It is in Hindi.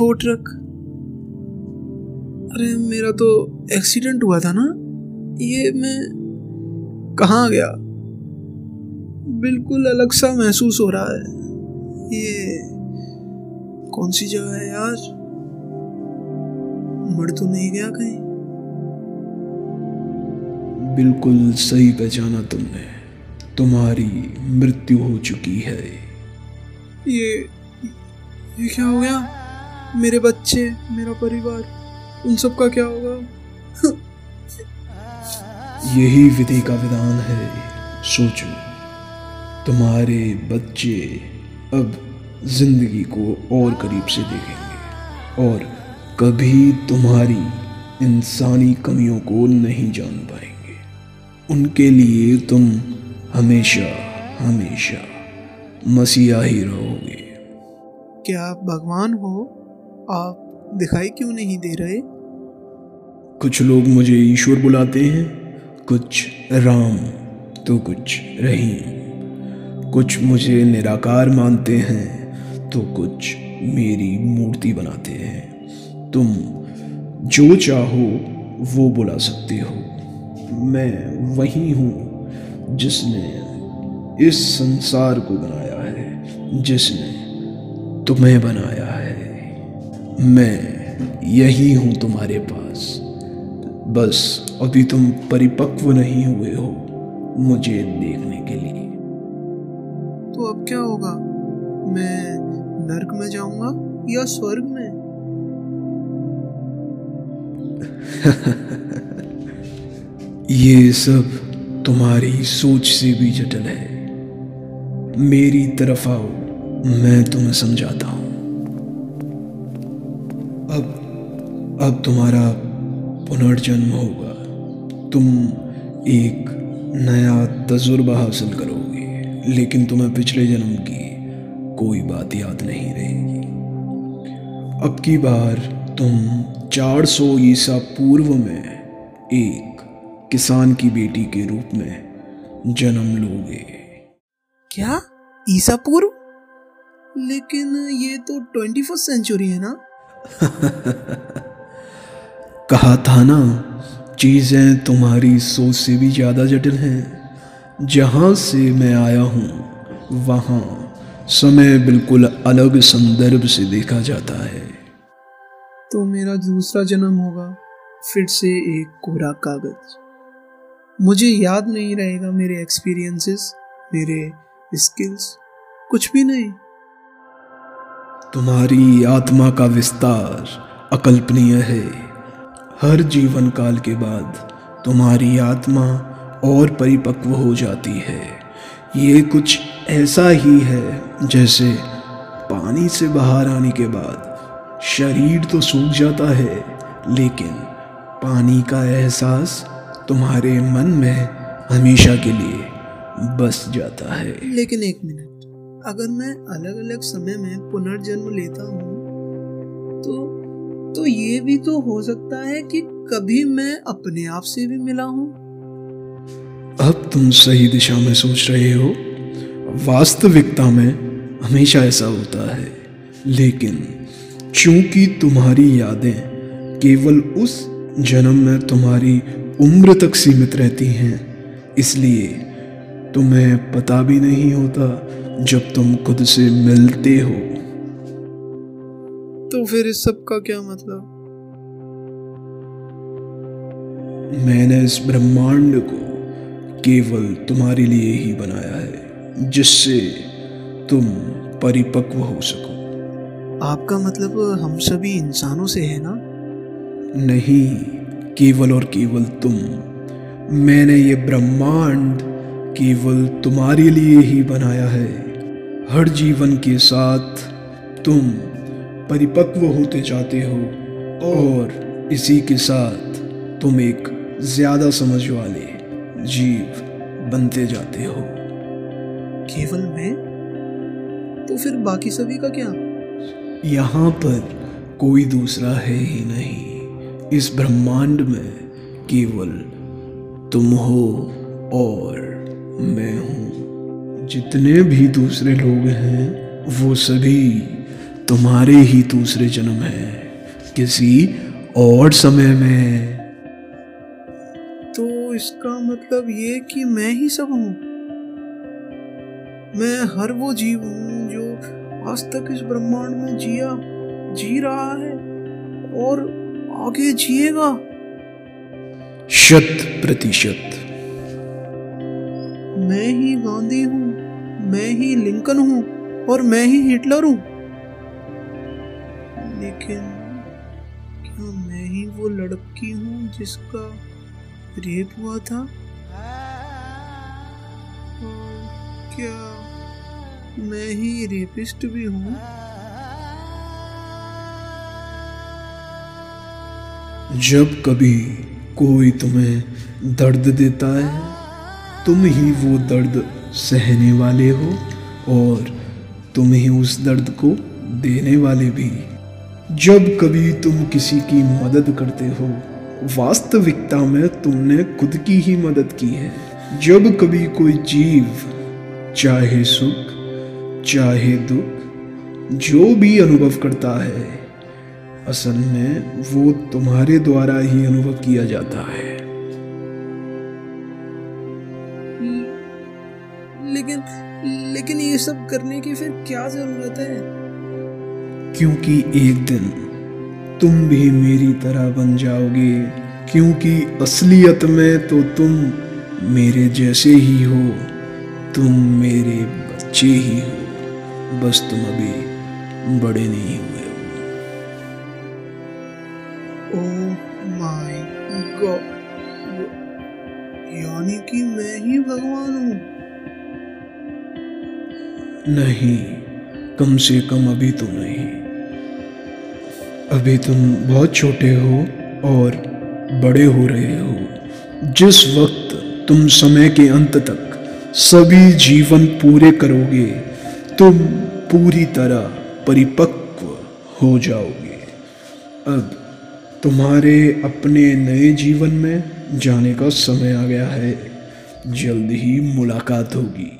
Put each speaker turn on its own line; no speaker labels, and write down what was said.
वो ट्रक अरे, मेरा तो एक्सीडेंट हुआ था ना। ये मैं कहाँ गया? बिल्कुल अलग सा महसूस हो रहा है। ये कौन सी जगह है यार? मर तो नहीं गया कहीं।
बिल्कुल सही पहचाना तुमने। तुम्हारी मृत्यु हो चुकी है।
ये ये क्या हो गया? मेरे बच्चे, मेरा परिवार, उन सब का क्या होगा?
यही विधि का विधान है। सोचो, तुम्हारे बच्चे अब ज़िंदगी को और करीब से देखेंगे और कभी तुम्हारी इंसानी कमियों को नहीं जान पाएँगे। उनके लिए तुम हमेशा हमेशा मसीहा ही रहोगे।
क्या आप भगवान हो? आप दिखाई क्यों नहीं दे रहे?
कुछ लोग मुझे ईश्वर बुलाते हैं कुछ राम तो कुछ रहीम। कुछ मुझे निराकार मानते हैं तो कुछ मेरी मूर्ति बनाते हैं। तुम जो चाहो वो बुला सकते हो। मैं वही हूँ जिसने इस संसार को बनाया। जिसने तुम्हें बनाया है। मैं यही हूँ तुम्हारे पास। बस अभी तुम परिपक्व नहीं हुए हो मुझे देखने के लिए।
तो अब क्या होगा? मैं नरक में जाऊँगा या स्वर्ग में?
ये सब तुम्हारी सोच से भी जटिल है। मेरी तरफ़ आओ, मैं तुम्हें समझाता हूँ। अब अब तुम्हारा पुनर्जन्म होगा। तुम एक नया तजुर्बा हासिल करोगे, लेकिन तुम्हें पिछले जन्म की कोई बात याद नहीं रहेगी। अब की बार तुम 400 ईसा पूर्व में एक किसान की बेटी के रूप में जन्म लोगे।
क्या? ईसा पूर्व लेकिन ये तो ट्वेंटी फ़र्स्ट सेंचुरी है ना?
कहा था ना चीज़ें तुम्हारी सोच से भी ज़्यादा जटिल हैं। जहाँ से मैं आया हूँ वहाँ समय बिल्कुल अलग संदर्भ से देखा जाता है।
तो मेरा दूसरा जन्म होगा फिर से एक कोरा कागज़। मुझे याद नहीं रहेगा मेरे एक्सपीरियंसेस मेरे स्किल्स कुछ भी नहीं।
तुम्हारी आत्मा का विस्तार अकल्पनीय है। हर जीवन काल के बाद तुम्हारी आत्मा और परिपक्व हो जाती है। ये कुछ ऐसा ही है जैसे पानी से बाहर आने के बाद शरीर तो सूख जाता है, लेकिन पानी का एहसास तुम्हारे मन में हमेशा के लिए बस जाता है।
लेकिन एक मिनट। अगर मैं अलग अलग समय में पुनर्जन्म लेता हूँ तो तो ये भी तो हो सकता है कि कभी मैं अपने आप से भी मिला हूँ।
अब तुम सही दिशा में सोच रहे हो। वास्तविकता में हमेशा ऐसा होता है। लेकिन चूँकि तुम्हारी यादें केवल उस जन्म में तुम्हारी उम्र तक सीमित रहती हैं इसलिए तुम्हें पता भी नहीं होता जब तुम खुद से मिलते हो।
तो फिर इस सब का क्या मतलब?
मैंने इस ब्रह्मांड को केवल तुम्हारे लिए ही बनाया है जिससे तुम परिपक्व हो सको।
आपका मतलब हम सभी इंसानों से है ना?
नहीं केवल और केवल तुम। मैंने ये ब्रह्मांड केवल तुम्हारे लिए ही बनाया है। हर जीवन के साथ तुम परिपक्व होते जाते हो और इसी के साथ तुम एक ज़्यादा समझ वाले जीव बनते जाते हो।
केवल मैं? तो फिर बाकी सभी का क्या?
यहाँ पर कोई दूसरा है ही नहीं। इस ब्रह्मांड में केवल तुम हो और मैं हूँ। जितने भी दूसरे लोग हैं वो सभी तुम्हारे ही दूसरे जन्म है किसी और समय में।
तो इसका मतलब ये कि मैं ही सब हूँ? मैं हर वो जीव हूँ जो आज तक इस ब्रह्मांड में जिया जी रहा है और आगे जिएगा।
शत प्रतिशत।
मैं ही गांधी हूँ, मैं ही लिंकन हूँ और मैं ही हिटलर हूँ। लेकिन क्या मैं ही वो लड़की हूँ जिसका रेप हुआ था? क्या मैं ही रेपिस्ट भी हूँ?
जब कभी कोई तुम्हें दर्द देता है तुम ही वो दर्द सहने वाले हो और तुम ही उस दर्द को देने वाले भी। जब कभी तुम किसी की मदद करते हो, वास्तविकता में तुमने खुद की ही मदद की है। जब कभी कोई जीव, चाहे सुख, चाहे दुख, जो भी अनुभव करता है, असल में वो तुम्हारे द्वारा ही अनुभव किया जाता है।
लेकिन लेकिन ये सब करने की फिर क्या ज़रूरत है?
क्योंकि एक दिन तुम भी मेरी तरह बन जाओगे क्योंकि असलियत में तो तुम मेरे जैसे ही हो तुम मेरे बच्चे ही हो। बस तुम अभी बड़े नहीं हुए
माय गॉड यानी कि मैं ही भगवान हूँ।
नहीं, कम से कम अभी तो नहीं। अभी तुम बहुत छोटे हो और बड़े हो रहे हो। जिस वक्त तुम समय के अंत तक सभी जीवन पूरे करोगे, तुम पूरी तरह परिपक्व हो जाओगे। अब तुम्हारे अपने नए जीवन में जाने का समय आ गया है। जल्द ही मुलाकात होगी।